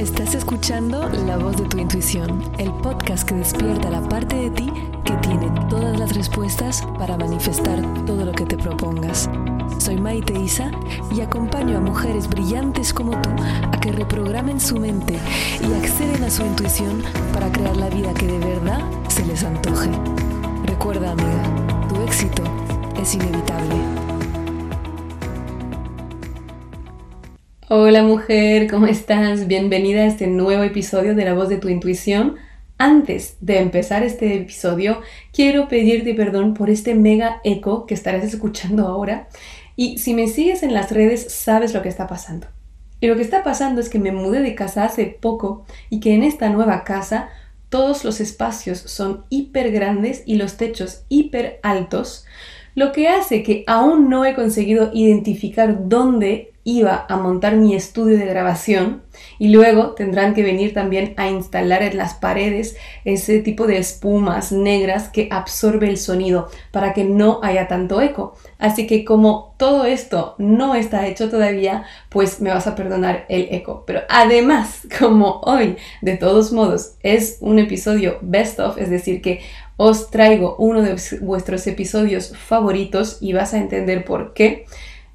Estás escuchando La voz de tu intuición, el podcast que despierta la parte de ti que tiene todas las respuestas para manifestar todo lo que te propongas. Soy Maite Isa y acompaño a mujeres brillantes como tú a que reprogramen su mente y acceden a su intuición para crear la vida que de verdad se les antoje. Recuerda, amiga, tu éxito es inevitable. Hola mujer, ¿cómo estás? Bienvenida a este nuevo episodio de La voz de tu intuición. Antes de empezar este episodio, quiero pedirte perdón por este mega eco que estarás escuchando ahora. Y si me sigues en las redes, sabes lo que está pasando. Y lo que está pasando es que me mudé de casa hace poco y que en esta nueva casa todos los espacios son hiper grandes y los techos hiper altos, lo que hace que aún no he conseguido identificar dónde iba a montar mi estudio de grabación y luego tendrán que venir también a instalar en las paredes ese tipo de espumas negras que absorbe el sonido para que no haya tanto eco. Así que como todo esto no está hecho todavía, pues me vas a perdonar el eco. Pero además, como hoy de todos modos es un episodio best of, es decir, que os traigo uno de vuestros episodios favoritos y vas a entender por qué.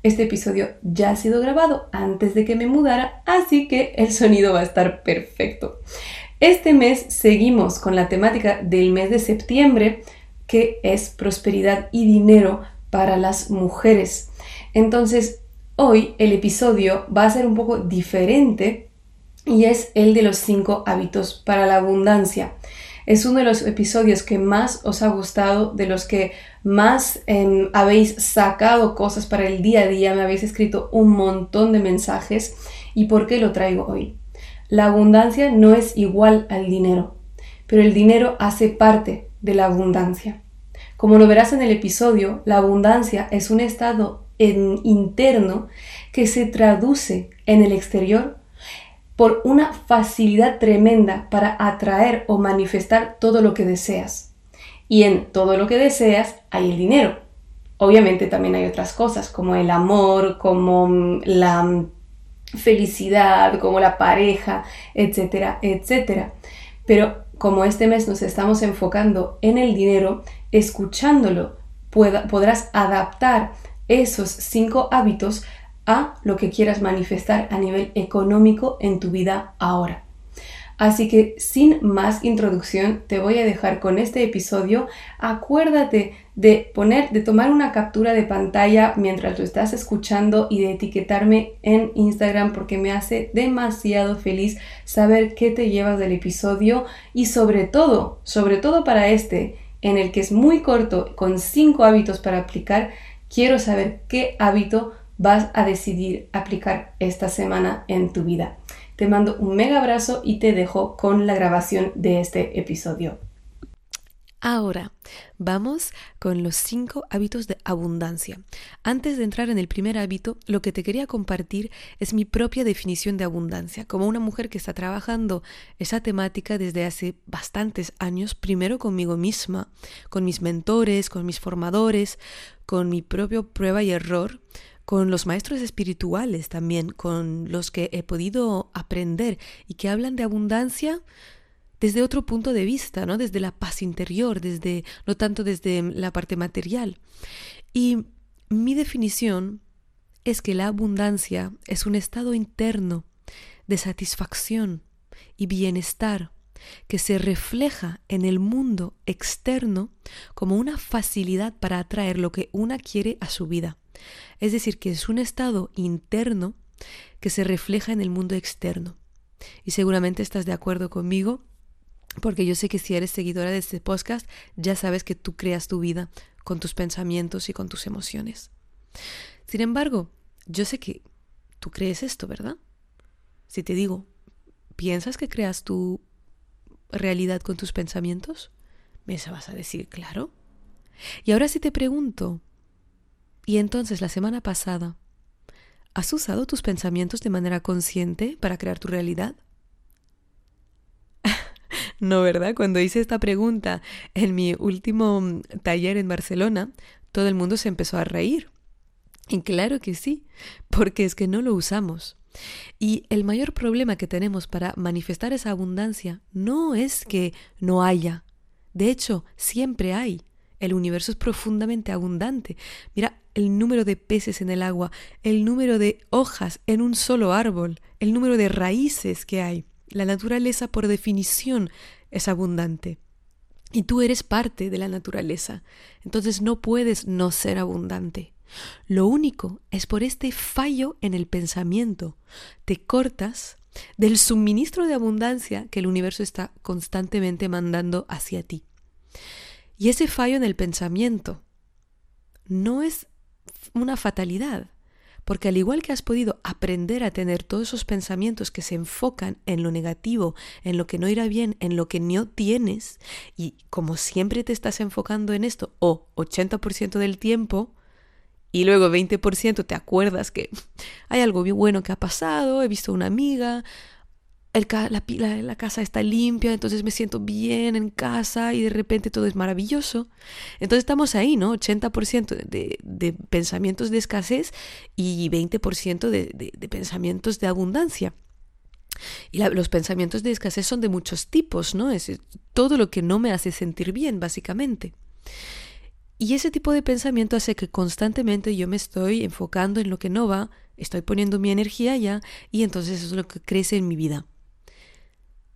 Este episodio ya ha sido grabado antes de que me mudara, así que el sonido va a estar perfecto. Este mes seguimos con la temática del mes de septiembre, que es prosperidad y dinero para las mujeres. Entonces, hoy el episodio va a ser un poco diferente y es el de los cinco hábitos para la abundancia. Es uno de los episodios que más os ha gustado, de los que más em, habéis sacado cosas para el día a día, me habéis escrito un montón de mensajes. ¿Y por qué lo traigo hoy? La abundancia no es igual al dinero, pero el dinero hace parte de la abundancia. Como lo verás en el episodio, la abundancia es un estado interno que se traduce en el exterior por una facilidad tremenda para atraer o manifestar todo lo que deseas. Y en todo lo que deseas hay el dinero. Obviamente también hay otras cosas como el amor, como mm, la mm, felicidad, como la pareja, etcétera, etcétera. Pero como este mes nos estamos enfocando en el dinero, escuchándolo podrás adaptar esos cinco hábitos a lo que quieras manifestar a nivel económico en tu vida ahora. Así que sin más introducción te voy a dejar con este episodio. Acuérdate de poner, de tomar una captura de pantalla mientras lo estás escuchando y de etiquetarme en Instagram porque me hace demasiado feliz saber qué te llevas del episodio y sobre todo, sobre todo para este, en el que es muy corto, con cinco hábitos para aplicar, quiero saber qué hábito vas a decidir aplicar esta semana en tu vida. Te mando un mega abrazo y te dejo con la grabación de este episodio. Ahora, vamos con los cinco hábitos de abundancia. Antes de entrar en el primer hábito, lo que te quería compartir es mi propia definición de abundancia, como una mujer que está trabajando esa temática desde hace bastantes años, primero conmigo misma, con mis mentores, con mis formadores, con mi propio prueba y error, con los maestros espirituales también, con los que he podido aprender y que hablan de abundancia desde otro punto de vista, ¿no? Desde la paz interior, desde no tanto desde la parte material. Y mi definición es que la abundancia es un estado interno de satisfacción y bienestar que se refleja en el mundo externo como una facilidad para atraer lo que una quiere a su vida. Es decir, que es un estado interno que se refleja en el mundo externo. Y seguramente estás de acuerdo conmigo, porque yo sé que si eres seguidora de este podcast, ya sabes que tú creas tu vida con tus pensamientos y con tus emociones. Sin embargo, yo sé que tú crees esto, ¿verdad? Si te digo, ¿piensas que creas tu realidad con tus pensamientos? Me vas a decir, claro. Y ahora si te pregunto, y entonces la semana pasada, ¿has usado tus pensamientos de manera consciente para crear tu realidad? no, ¿verdad? Cuando hice esta pregunta en mi último mm, taller en Barcelona, todo el mundo se empezó a reír. Y claro que sí, porque es que no lo usamos. Y el mayor problema que tenemos para manifestar esa abundancia no es que no haya. De hecho, siempre hay. El universo es profundamente abundante. Mira el número de peces en el agua, el número de hojas en un solo árbol, el número de raíces que hay. La naturaleza por definición es abundante. Y tú eres parte de la naturaleza. Entonces no puedes no ser abundante. Lo único es por este fallo en el pensamiento. Te cortas del suministro de abundancia que el universo está constantemente mandando hacia ti. Y ese fallo en el pensamiento no es una fatalidad, porque al igual que has podido aprender a tener todos esos pensamientos que se enfocan en lo negativo, en lo que no irá bien, en lo que no tienes, y como siempre te estás enfocando en esto, o 80% del tiempo, y luego 20% te acuerdas que hay algo bueno que ha pasado, he visto una amiga, la, casa está limpia, entonces me siento bien en casa y de repente todo es maravilloso. Entonces estamos ahí, ¿no? 80% de, de, pensamientos de escasez y 20% de, de, pensamientos de abundancia. Y los pensamientos de escasez son de muchos tipos, ¿no? Es todo lo que no me hace sentir bien, básicamente. Y ese tipo de pensamiento hace que constantemente yo me estoy enfocando en lo que no va, estoy poniendo mi energía allá y entonces es lo que crece en mi vida.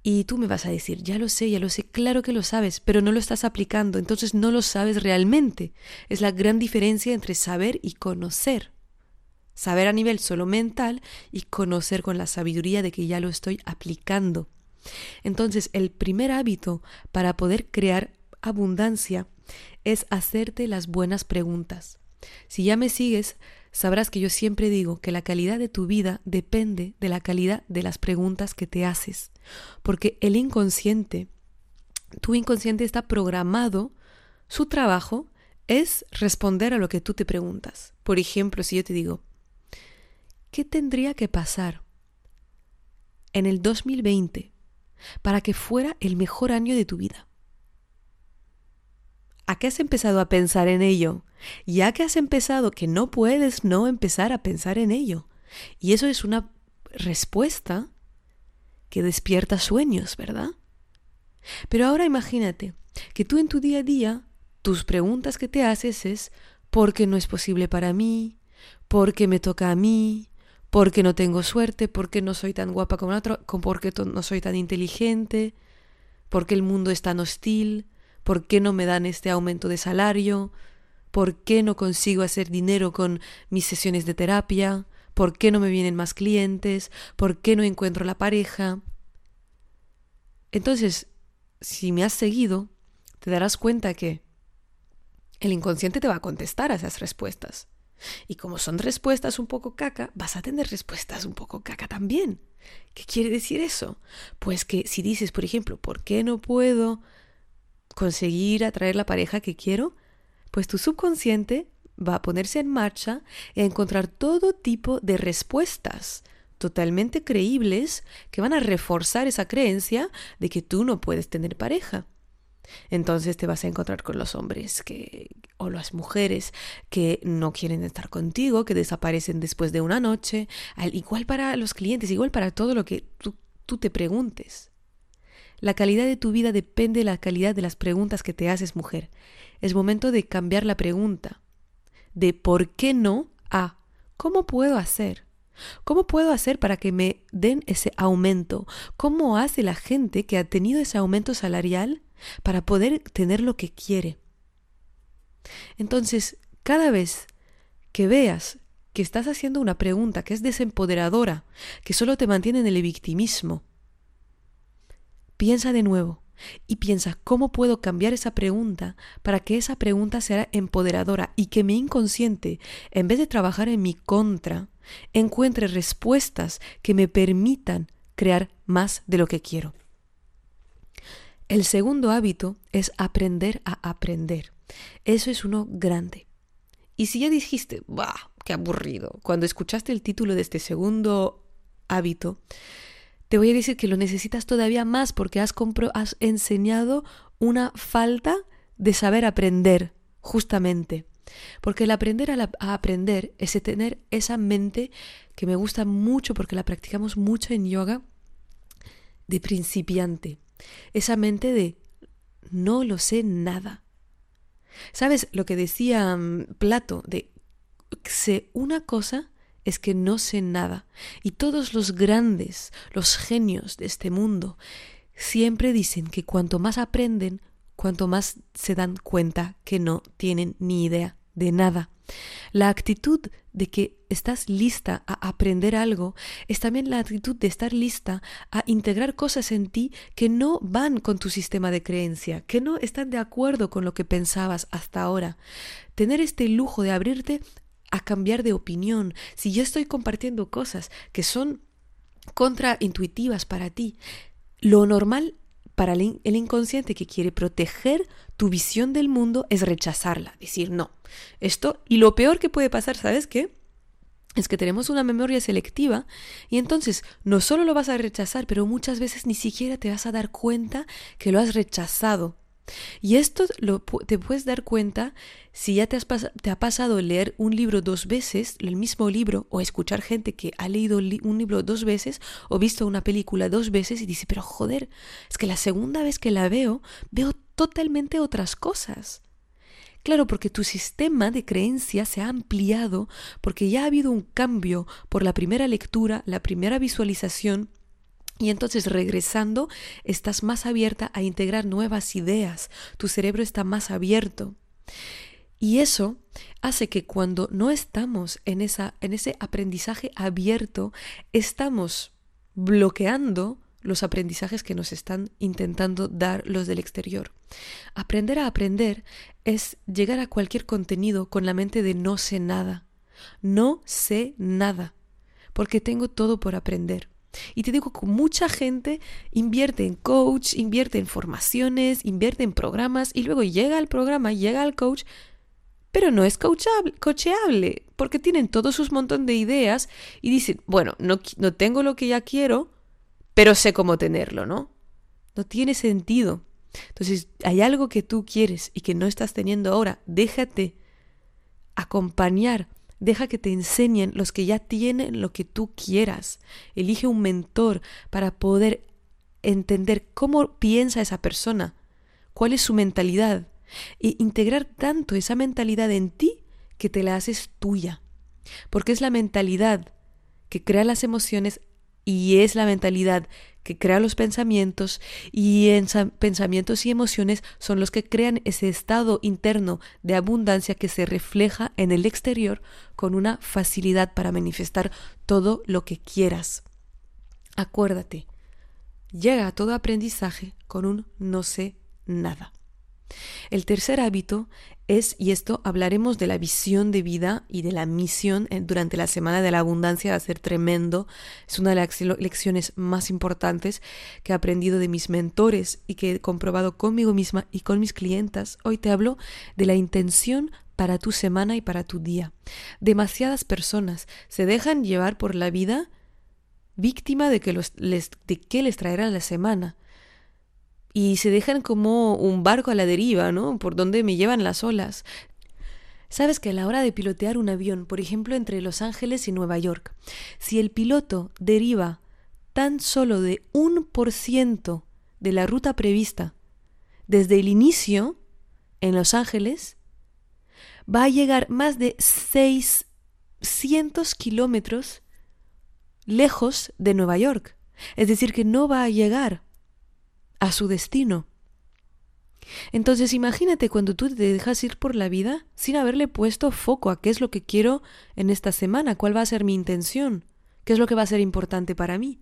Y tú me vas a decir, ya lo sé, ya lo sé, claro que lo sabes, pero no lo estás aplicando, entonces no lo sabes realmente. Es la gran diferencia entre saber y conocer. Saber a nivel solo mental y conocer con la sabiduría de que ya lo estoy aplicando. Entonces, el primer hábito para poder crear abundancia es hacerte las buenas preguntas. Si ya me sigues, sabrás que yo siempre digo que la calidad de tu vida depende de la calidad de las preguntas que te haces, porque el inconsciente, tu inconsciente está programado, su trabajo es responder a lo que tú te preguntas. Por ejemplo, si yo te digo, ¿qué tendría que pasar en el 2020 para que fuera el mejor año de tu vida? ¿A qué has empezado a pensar en ello? Ya que has empezado, que no puedes no empezar a pensar en ello. Y eso es una respuesta que despierta sueños, ¿verdad? Pero ahora imagínate que tú en tu día a día, tus preguntas que te haces es ¿por qué no es posible para mí? ¿por qué me toca a mí? ¿por qué no tengo suerte? ¿por qué no soy tan guapa como otro? ¿por qué no soy tan inteligente? ¿por qué el mundo es tan hostil? ¿Por qué no me dan este aumento de salario? ¿Por qué no consigo hacer dinero con mis sesiones de terapia? ¿Por qué no me vienen más clientes? ¿Por qué no encuentro la pareja? Entonces, si me has seguido, te darás cuenta que el inconsciente te va a contestar a esas respuestas. Y como son respuestas un poco caca, vas a tener respuestas un poco caca también. ¿Qué quiere decir eso? Pues que si dices, por ejemplo, ¿por qué no puedo conseguir atraer la pareja que quiero, pues tu subconsciente va a ponerse en marcha y a encontrar todo tipo de respuestas totalmente creíbles que van a reforzar esa creencia de que tú no puedes tener pareja. Entonces te vas a encontrar con los hombres que o las mujeres que no quieren estar contigo, que desaparecen después de una noche, igual para los clientes, igual para todo lo que tú, tú te preguntes. La calidad de tu vida depende de la calidad de las preguntas que te haces, mujer. Es momento de cambiar la pregunta. De por qué no a ¿cómo puedo hacer? ¿Cómo puedo hacer para que me den ese aumento? ¿Cómo hace la gente que ha tenido ese aumento salarial para poder tener lo que quiere? Entonces, cada vez que veas que estás haciendo una pregunta que es desempoderadora, que solo te mantiene en el victimismo, Piensa de nuevo y piensa cómo puedo cambiar esa pregunta para que esa pregunta sea empoderadora y que mi inconsciente, en vez de trabajar en mi contra, encuentre respuestas que me permitan crear más de lo que quiero. El segundo hábito es aprender a aprender. Eso es uno grande. Y si ya dijiste, ¡bah! ¡Qué aburrido! Cuando escuchaste el título de este segundo hábito, te voy a decir que lo necesitas todavía más porque has, has enseñado una falta de saber aprender, justamente. Porque el aprender a, aprender es tener esa mente que me gusta mucho porque la practicamos mucho en yoga de principiante. Esa mente de no lo sé nada. ¿Sabes lo que decía mm, Plato? De sé una cosa es que no sé nada. Y todos los grandes, los genios de este mundo, siempre dicen que cuanto más aprenden, cuanto más se dan cuenta que no tienen ni idea de nada. La actitud de que estás lista a aprender algo es también la actitud de estar lista a integrar cosas en ti que no van con tu sistema de creencia, que no están de acuerdo con lo que pensabas hasta ahora. Tener este lujo de abrirte a cambiar de opinión. Si yo estoy compartiendo cosas que son contraintuitivas para ti, lo normal para el, inconsciente que quiere proteger tu visión del mundo es rechazarla, decir no. Esto, y lo peor que puede pasar, ¿sabes qué? Es que tenemos una memoria selectiva y entonces no solo lo vas a rechazar, pero muchas veces ni siquiera te vas a dar cuenta que lo has rechazado. Y esto lo, te puedes dar cuenta si ya te, has te ha pasado leer un libro dos veces, el mismo libro, o escuchar gente que ha leído un libro dos veces, o visto una película dos veces y dice, pero joder, es que la segunda vez que la veo, veo totalmente otras cosas. Claro, porque tu sistema de creencias se ha ampliado, porque ya ha habido un cambio por la primera lectura, la primera visualización, y entonces regresando, estás más abierta a integrar nuevas ideas, tu cerebro está más abierto. Y eso hace que cuando no estamos en, esa, en ese aprendizaje abierto, estamos bloqueando los aprendizajes que nos están intentando dar los del exterior. Aprender a aprender es llegar a cualquier contenido con la mente de no sé nada. No sé nada, porque tengo todo por aprender. Y te digo que mucha gente invierte en coach, invierte en formaciones, invierte en programas y luego llega al programa, llega al coach, pero no es coachable, cocheable, porque tienen todos sus montón de ideas y dicen, bueno, no, no tengo lo que ya quiero, pero sé cómo tenerlo, ¿no? No tiene sentido. Entonces, hay algo que tú quieres y que no estás teniendo ahora, déjate acompañar Deja que te enseñen los que ya tienen lo que tú quieras. Elige un mentor para poder entender cómo piensa esa persona, cuál es su mentalidad, e integrar tanto esa mentalidad en ti que te la haces tuya. Porque es la mentalidad que crea las emociones y es la mentalidad que crea los pensamientos y en pensamientos y emociones son los que crean ese estado interno de abundancia que se refleja en el exterior con una facilidad para manifestar todo lo que quieras. Acuérdate, llega a todo aprendizaje con un no sé nada. El tercer hábito es, y esto hablaremos de la visión de vida y de la misión durante la Semana de la Abundancia, va a ser tremendo. Es una de las lecciones más importantes que he aprendido de mis mentores y que he comprobado conmigo misma y con mis clientas. Hoy te hablo de la intención para tu semana y para tu día. Demasiadas personas se dejan llevar por la vida víctima de que, les, de qué les traerá la semana y se dejan como un barco a la deriva, ¿no? Por donde me llevan las olas. Sabes que a la hora de pilotear un avión, por ejemplo, entre Los Ángeles y Nueva York, si el piloto deriva tan solo de un por ciento de la ruta prevista desde el inicio en Los Ángeles, va a llegar más de 600 kilómetros lejos de Nueva York. Es decir, que no va a llegar a su destino. Entonces imagínate cuando tú te dejas ir por la vida sin haberle puesto foco a qué es lo que quiero en esta semana, cuál va a ser mi intención, qué es lo que va a ser importante para mí.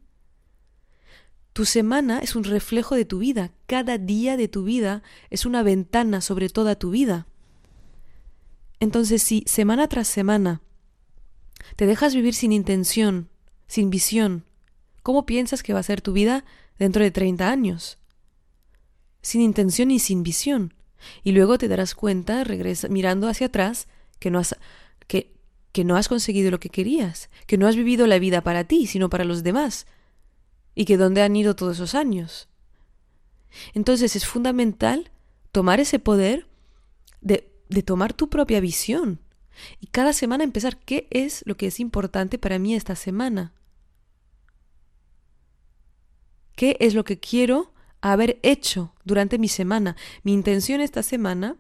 Tu semana es un reflejo de tu vida, cada día de tu vida es una ventana sobre toda tu vida. Entonces si semana tras semana te dejas vivir sin intención, sin visión, ¿cómo piensas que va a ser tu vida dentro de 30 años? Sin intención y sin visión. Y luego te darás cuenta, regresa, mirando hacia atrás, que no has, que, que no has conseguido lo que querías, que no has vivido la vida para ti, sino para los demás, y que dónde han ido todos esos años. Entonces es fundamental tomar ese poder de de tomar tu propia visión. Y cada semana empezar qué es lo que es importante para mí esta semana. ¿Qué es lo que quiero haber hecho durante mi semana? Mi intención esta semana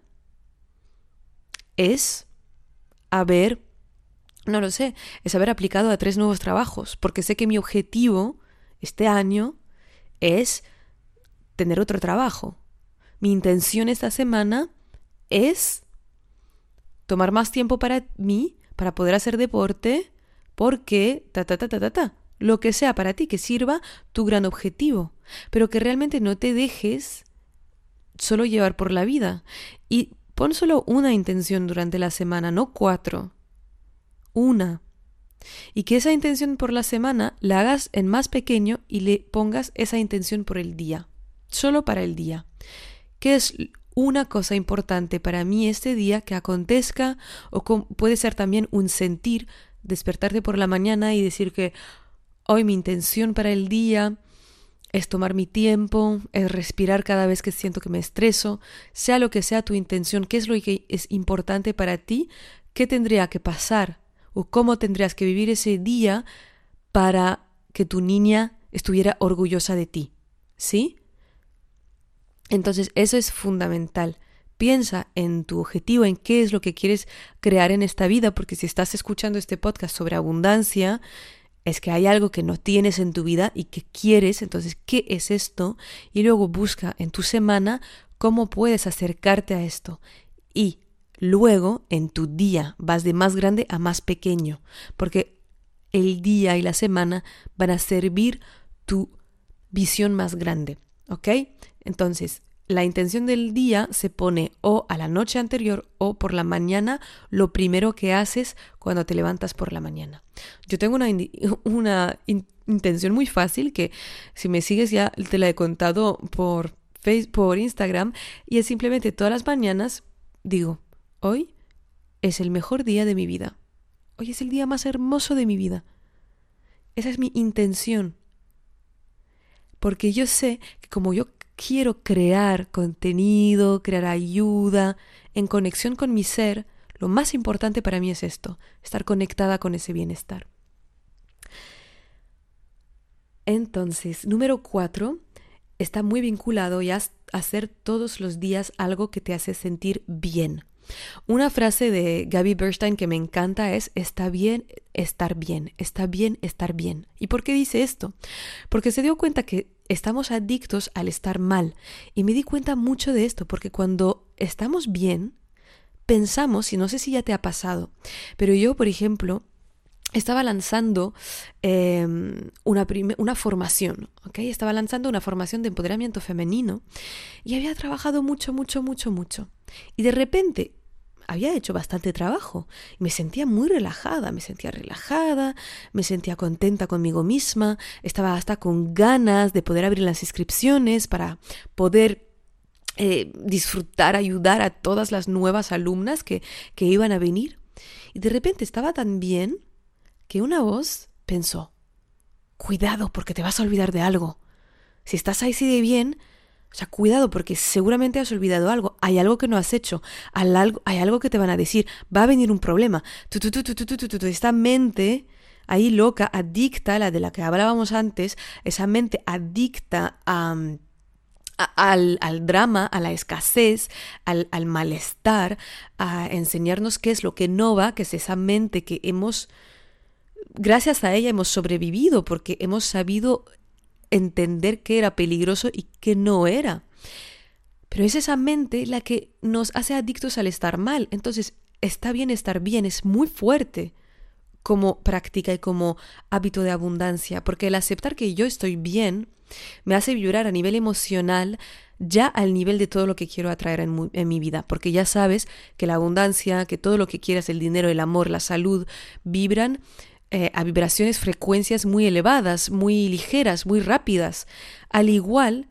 es haber, no lo sé, es haber aplicado a tres nuevos trabajos, porque sé que mi objetivo este año es tener otro trabajo. Mi intención esta semana es tomar más tiempo para mí, para poder hacer deporte, porque ta ta ta ta ta ta, lo que sea para ti que sirva tu gran objetivo, pero que realmente no te dejes solo llevar por la vida y pon solo una intención durante la semana, no cuatro. Una. Y que esa intención por la semana la hagas en más pequeño y le pongas esa intención por el día, solo para el día. ¿Qué es una cosa importante para mí este día que acontezca o puede ser también un sentir, despertarte por la mañana y decir que hoy mi intención para el día es tomar mi tiempo, es respirar cada vez que siento que me estreso, sea lo que sea tu intención, qué es lo que es importante para ti, qué tendría que pasar o cómo tendrías que vivir ese día para que tu niña estuviera orgullosa de ti. ¿Sí? Entonces, eso es fundamental. Piensa en tu objetivo, en qué es lo que quieres crear en esta vida, porque si estás escuchando este podcast sobre abundancia, es que hay algo que no tienes en tu vida y que quieres, entonces, ¿qué es esto? Y luego busca en tu semana cómo puedes acercarte a esto. Y luego, en tu día, vas de más grande a más pequeño, porque el día y la semana van a servir tu visión más grande. ¿Ok? Entonces, la intención del día se pone o a la noche anterior o por la mañana, lo primero que haces cuando te levantas por la mañana. Yo tengo una, una intención muy fácil que si me sigues ya te la he contado por Facebook, por Instagram y es simplemente todas las mañanas digo, hoy es el mejor día de mi vida. Hoy es el día más hermoso de mi vida. Esa es mi intención. Porque yo sé que como yo quiero crear contenido, crear ayuda, en conexión con mi ser, lo más importante para mí es esto, estar conectada con ese bienestar. Entonces, número cuatro, está muy vinculado a hacer todos los días algo que te hace sentir bien. Una frase de Gaby Bernstein que me encanta es está bien estar bien, está bien estar bien. ¿Y por qué dice esto? Porque se dio cuenta que estamos adictos al estar mal. Y me di cuenta mucho de esto, porque cuando estamos bien, pensamos, y no sé si ya te ha pasado, pero yo, por ejemplo, estaba lanzando em, una, una, formación, ¿ok? Estaba lanzando una formación de empoderamiento femenino y había trabajado mucho, mucho, mucho, mucho. Y de repente había hecho bastante trabajo. Me sentía muy relajada, me sentía relajada, me sentía contenta conmigo misma, estaba hasta con ganas de poder abrir las inscripciones para poder eh, disfrutar, ayudar a todas las nuevas alumnas que, que iban a venir. Y de repente estaba tan bien que una voz pensó, cuidado porque te vas a olvidar de algo. Si estás ahí así de bien, o sea, cuidado porque seguramente has olvidado algo, hay algo que no has hecho, hay algo que te van a decir, va a venir un problema. Esta mente ahí loca, adicta, la de la que hablábamos antes, esa mente adicta a, al, al, drama, a la escasez, al, al malestar, a enseñarnos qué es lo que no va, que es esa mente que hemos gracias a ella hemos sobrevivido porque hemos sabido entender qué era peligroso y qué no era. Pero es esa mente la que nos hace adictos al estar mal. Entonces, está bien estar bien, es muy fuerte como práctica y como hábito de abundancia, porque el aceptar que yo estoy bien me hace vibrar a nivel emocional ya al nivel de todo lo que quiero atraer en, en, mi vida, porque ya sabes que la abundancia, que todo lo que quieras, el dinero, el amor, la salud, vibran eh, a vibraciones, frecuencias muy elevadas, muy ligeras, muy rápidas, al igual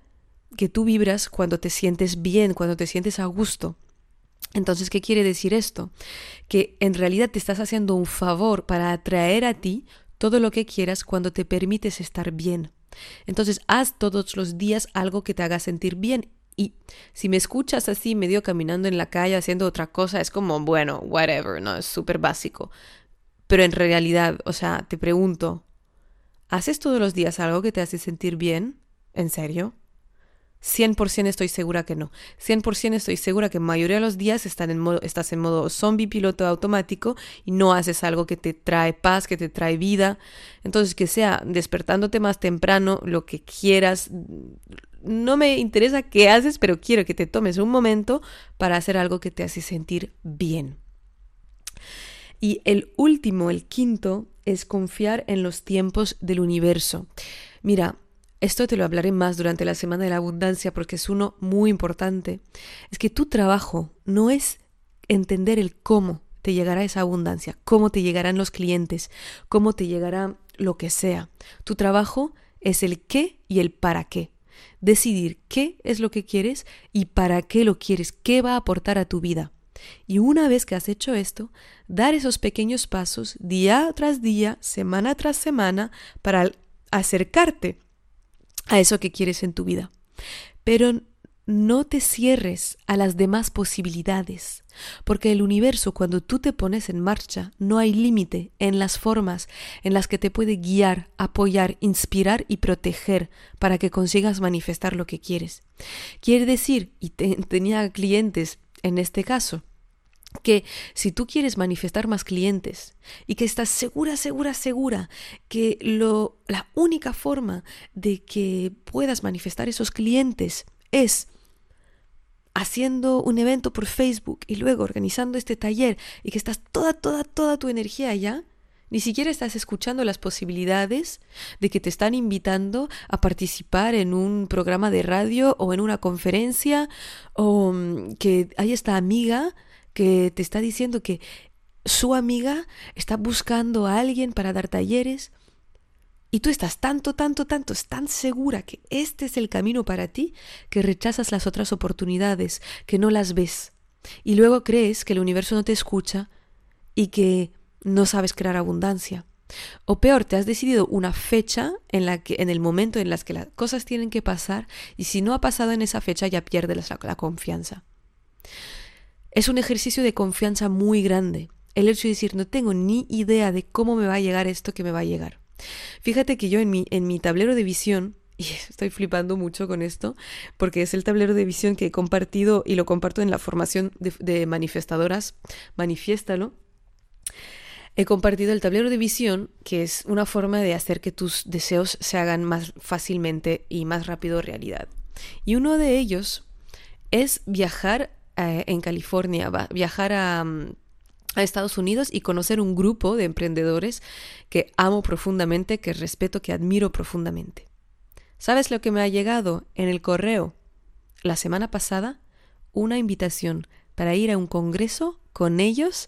que tú vibras cuando te sientes bien, cuando te sientes a gusto. Entonces, ¿qué quiere decir esto? Que en realidad te estás haciendo un favor para atraer a ti todo lo que quieras cuando te permites estar bien. Entonces, haz todos los días algo que te haga sentir bien Y si me escuchas así, medio caminando en la calle haciendo otra cosa, es como, bueno, whatever, ¿no? Es súper básico. Pero en realidad, o sea, te pregunto, ¿haces todos los días algo que te hace sentir bien? ¿En serio? 100% estoy segura que no. 100% estoy segura que mayoría de los días están en modo, estás en modo zombie piloto automático y no haces algo que te trae paz, que te trae vida. Entonces, que sea despertándote más temprano, lo que quieras. No me interesa qué haces, pero quiero que te tomes un momento para hacer algo que te hace sentir bien. Y el último, el quinto, es confiar en los tiempos del universo. Mira, esto te lo hablaré más durante la Semana de la Abundancia porque es uno muy importante. Es que tu trabajo no es entender el cómo te llegará esa abundancia, cómo te llegarán los clientes, cómo te llegará lo que sea. Tu trabajo es el qué y el para qué. Decidir qué es lo que quieres y para qué lo quieres, qué va a aportar a tu vida. Y una vez que has hecho esto, dar esos pequeños pasos día tras día, semana tras semana, para acercarte a eso que quieres en tu vida. Pero no te cierres a las demás posibilidades, porque el universo cuando tú te pones en marcha no hay límite en las formas en las que te puede guiar, apoyar, inspirar y proteger para que consigas manifestar lo que quieres. Quiere decir, y tenía clientes en este caso, que si tú quieres manifestar más clientes y que estás segura, segura, segura que lo, la única forma de que puedas manifestar esos clientes es haciendo un evento por Facebook y luego organizando este taller y que estás toda, toda, toda tu energía allá, ni siquiera estás escuchando las posibilidades de que te están invitando a participar en un programa de radio o en una conferencia o mm, que hay esta amiga que te está diciendo que su amiga está buscando a alguien para dar talleres y tú estás tanto, tanto, tanto, tan segura que este es el camino para ti que rechazas las otras oportunidades, que no las ves. Y luego crees que el universo no te escucha y que no sabes crear abundancia. O peor, te has decidido una fecha en la que, en el momento en las que las cosas tienen que pasar, y si no ha pasado en esa fecha ya pierdes la, confianza. Es un ejercicio de confianza muy grande. El hecho de decir, no tengo ni idea de cómo me va a llegar esto que me va a llegar. Fíjate que yo en mi, en mi tablero de visión, y estoy flipando mucho con esto, porque es el tablero de visión que he compartido y lo comparto en la formación de, de manifestadoras, manifiéstalo. He compartido el tablero de visión, que es una forma de hacer que tus deseos se hagan más fácilmente y más rápido realidad. Y uno de ellos es viajar eh, en California, viajar a, mm, a Estados Unidos y conocer un grupo de emprendedores que amo profundamente, que respeto, que admiro profundamente. ¿Sabes lo que me ha llegado en el correo? La semana pasada, una invitación para ir a un congreso con ellos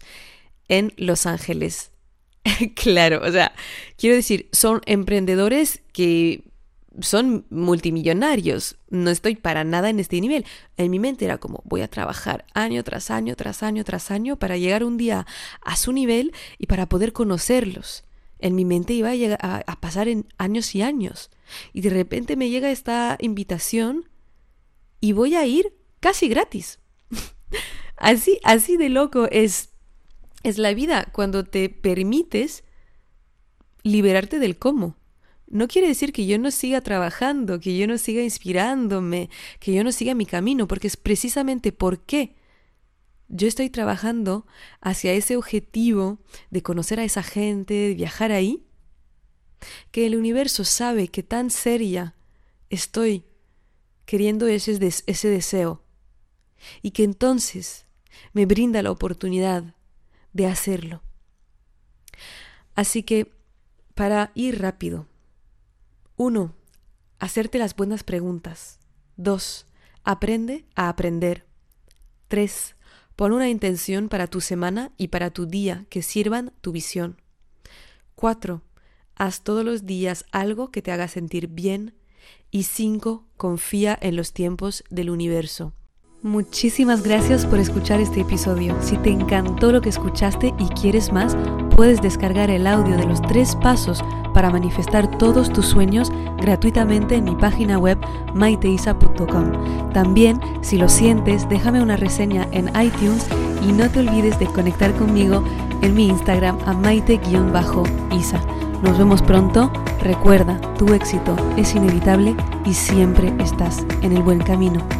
en Los Ángeles. claro, o sea, quiero decir, son emprendedores que son multimillonarios. No estoy para nada en este nivel. En mi mente era como voy a trabajar año tras año, tras año, tras año para llegar un día a su nivel y para poder conocerlos. En mi mente iba a, pasar en años y años. Y de repente me llega esta invitación y voy a ir casi gratis. así, así de loco es, es la vida cuando te permites liberarte del cómo. No quiere decir que yo no siga trabajando, que yo no siga inspirándome, que yo no siga mi camino, porque es precisamente por qué. Yo estoy trabajando hacia ese objetivo de conocer a esa gente, de viajar ahí, que el universo sabe que tan seria estoy queriendo ese, ese deseo y que entonces me brinda la oportunidad de hacerlo. Así que, para ir rápido, 1. Hacerte las buenas preguntas. 2. Aprende a aprender. 3. Pon una intención para tu semana y para tu día que sirvan tu visión. 4. Haz todos los días algo que te haga sentir bien. Y 5. Confía en los tiempos del universo. Muchísimas gracias por escuchar este episodio. Si te encantó lo que escuchaste y quieres más, puedes descargar el audio de los tres pasos para manifestar todos tus sueños gratuitamente en mi página web maiteisa.com. También, si lo sientes, déjame una reseña en iTunes y no te olvides de conectar conmigo en mi Instagram a maite-isa. Nos vemos pronto. Recuerda, tu éxito es inevitable y siempre estás en el buen camino.